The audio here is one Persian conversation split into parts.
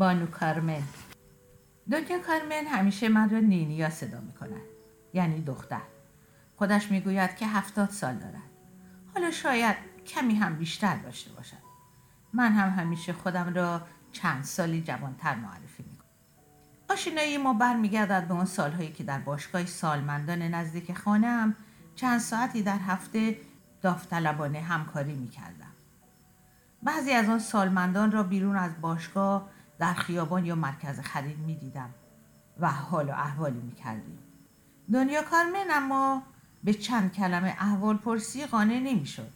بانو کارمن دنیا کارمن همیشه من را نینیا صدا می کند یعنی دختر. خودش می‌گوید که هفتاد سال دارد. حالا شاید کمی هم بیشتر داشته باشد. من هم همیشه خودم را چند سالی جوانتر معرفی می کنم آشنایی ما برمیگردد به اون سالهایی که در باشگاه سالمندان نزدیک خانه چند ساعتی در هفته داوطلبانه همکاری می کردم. بعضی از آن سالمندان را بیرون از باشگاه در خیابان یا مرکز خرید می دیدم و حال و احوالی می کردیم. دنیا کارمن اما به چند کلمه احوال پرسی قانع نمی شد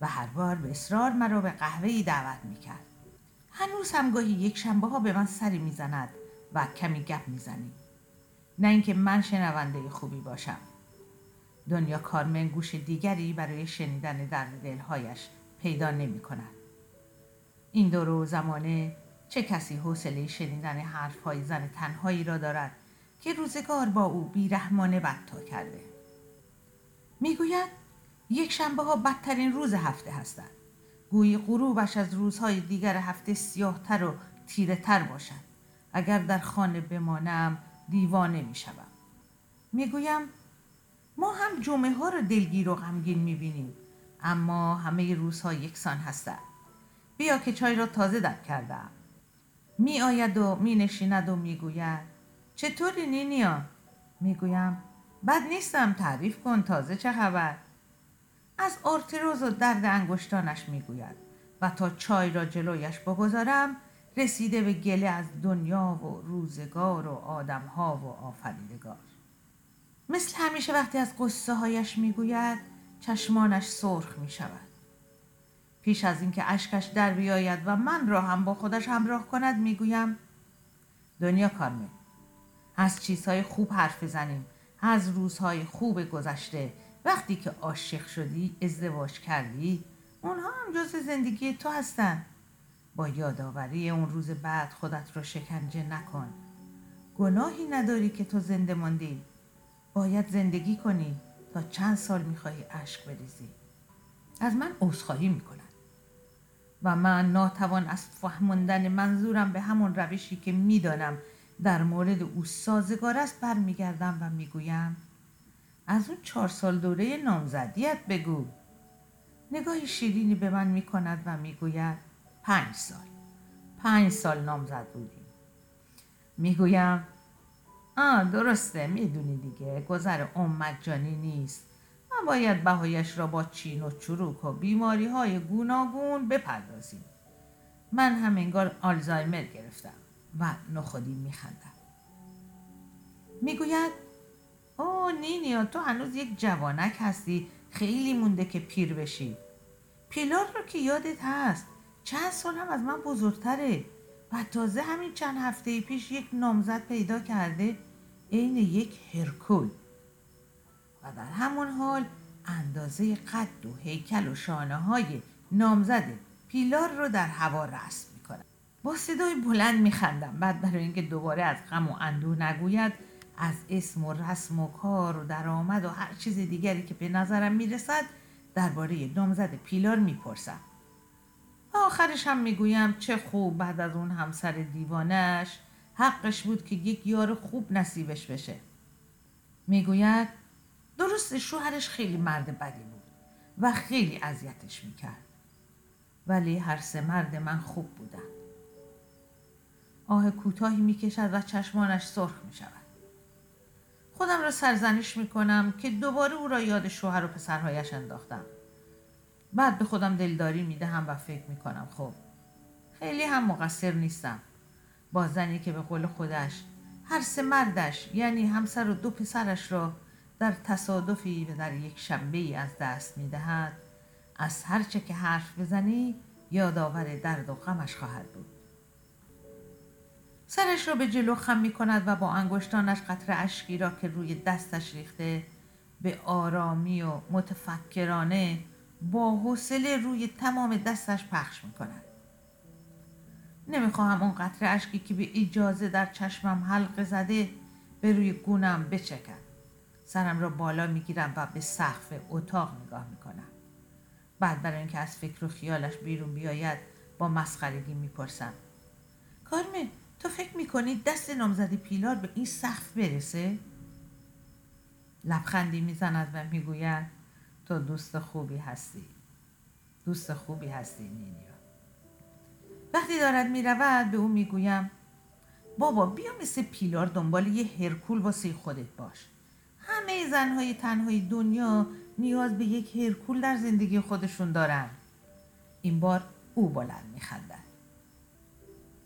و هر بار به اصرار مرا به قهوهی دعوت می کرد. هنوز هم گاهی یک شنبه ها به من سری می زند و کمی گپ می زنیم. نه اینکه من شنونده خوبی باشم. دنیا کارمن گوش دیگری برای شنیدن درد دلهایش پیدا نمی کند. این دور زمانه چه کسی حوصله شنیدن حرفهای زن تنهایی را دارد که روزگار با او بیرحمانه بدتا کرده؟ می‌گوید یک شنبه ها بدترین روز هفته هستند. گویی غروبش از روزهای دیگر هفته سیاهتر و تیره تر باشد. اگر در خانه بمانم دیوانه می شدم. می‌گویم ما هم جمعه ها را دلگیر و غمگین می بینیم اما همه روزها یکسان هستند. بیا که چای را تازه دم کردم می آید و می نشیند و می گوید چطوری نینیا؟ می گویم بد نیستم تعریف کن تازه چه خبر؟ از آرتروز و درد انگشتانش می گوید و تا چای را جلویش بگذارم رسیده به گله از دنیا و روزگار و آدمها و آفریدگار مثل همیشه وقتی از قصه هایش می گوید چشمانش سرخ می شود پیش از اینکه اشکش در بیاید و من را هم با خودش همراه کند می‌گویم دنیا کارمه از چیزهای خوب حرف بزنیم. از روزهای خوب گذشته. وقتی که عاشق شدی ازدواج کردی اونها هم جز زندگی تو هستن. با یادآوری اون روز بعد خودت را شکنجه نکن. گناهی نداری که تو زنده ماندی. باید زندگی کنی تا چند سال می‌خواهی اشک بریزی. از من عذرخواهی می‌کنم. و من ناتوان از فهماندن منظورم به همون روشی که می‌دانم در مورد او سازگار است برمیگردم و می‌گویم از اون چهار سال دوره نامزدیت بگو. نگاهی شیرینی به من می‌کند و می‌گوید پنج سال. پنج سال نامزد بودیم می‌گویم آه درسته می‌دونی دیگه گذر ام مجانی نیست. ما باید بهایش را با چین و چروک و بیماری های گوناگون بپردازیم. من هم انگار آلزایمر گرفتم و نخودی میخندم. می‌گوید او نینیا تو هنوز یک جوانک هستی. خیلی مونده که پیر بشی. پیلار رو که یادت هست چند سال هم از من بزرگتره و تازه همین چند هفته پیش یک نامزد پیدا کرده عین یک هرکول. و در همون حال اندازه قد و هیکل و شانه های نامزد پیلار رو در هوا رسم می‌کنم. با صدای بلند میخندم. بعد برای اینکه دوباره از غم و اندوه نگوید از اسم و رسم و کار و درآمد و هر چیز دیگری که به نظرم می‌رسد درباره نامزد پیلار می‌پرسم. آخرش هم می‌گویم چه خوب بعد از اون همسر دیوانش حقش بود که یک یار خوب نصیبش بشه. می‌گوید درست شوهرش خیلی مرد بدی بود و خیلی اذیتش می‌کرد. ولی هر سه مرد من خوب بودن. آه کوتاهی می‌کشد و چشمانش سرخ می‌شود. خودم را سرزنش می‌کنم که دوباره او را یاد شوهر و پسرهایش انداختم. بعد به خودم دلداری می‌دهم و فکر می‌کنم خب خیلی هم مقصر نیستم. با زنی که به قول خودش هر سه مردش یعنی همسر و دو پسرش را در تصادفی و در یک شنبه از دست می دهد از هرچه که حرف بزنی یادآور درد و غمش خواهد بود. سرش را به جلو خم می کند و با انگشتانش قطر اشکی را که روی دستش ریخته به آرامی و متفکرانه با حوصله روی تمام دستش پخش می کند نمی‌خواهم اون قطر اشکی که به اجازه در چشمم حلقه زده به روی گونم بچکد. سرم را بالا می‌گیرم و به سقف اتاق نگاه می‌کنم. بعد برای اینکه از فکر و خیالش بیرون بیاید با مسخرگی می‌پرسم. کارمن تو فکر می‌کنی دست نامزدی پیلار به این سقف برسه؟ لبخندی می‌زند و می‌گوید تو دوست خوبی هستی. دوست خوبی هستی نینیا. وقتی دارد می‌رود به او می‌گویم بابا بیا مثل پیلار دنبال یه هرکول واسه خودت باش. همه زنهای تنهای دنیا نیاز به یک هرکول در زندگی خودشون دارن. این بار او بلند میخندد.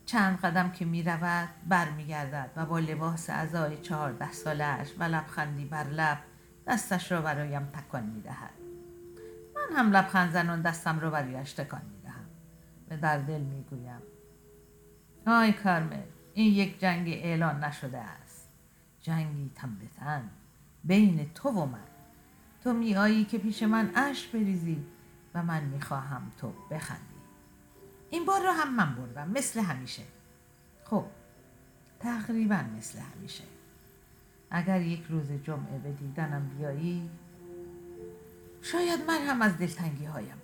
چند قدم که می رود بر می گردد و با لباس ازای چهارده سالش و لبخندی بر لب دستش را برایم تکان می دهد. من هم لبخند زنان دستم را برایش تکان می دهم و در دل می گویم آی کارمل این یک جنگ اعلان نشده است. جنگی تن به تن. بین تو و من. تو می آیی که پیش من اش بریزی و من می خواهم تو بخندی. این بار رو هم من بردم مثل همیشه. خب تقریبا مثل همیشه. اگر یک روز جمعه به دیدنم بیایی شاید من هم از دلتنگی هایم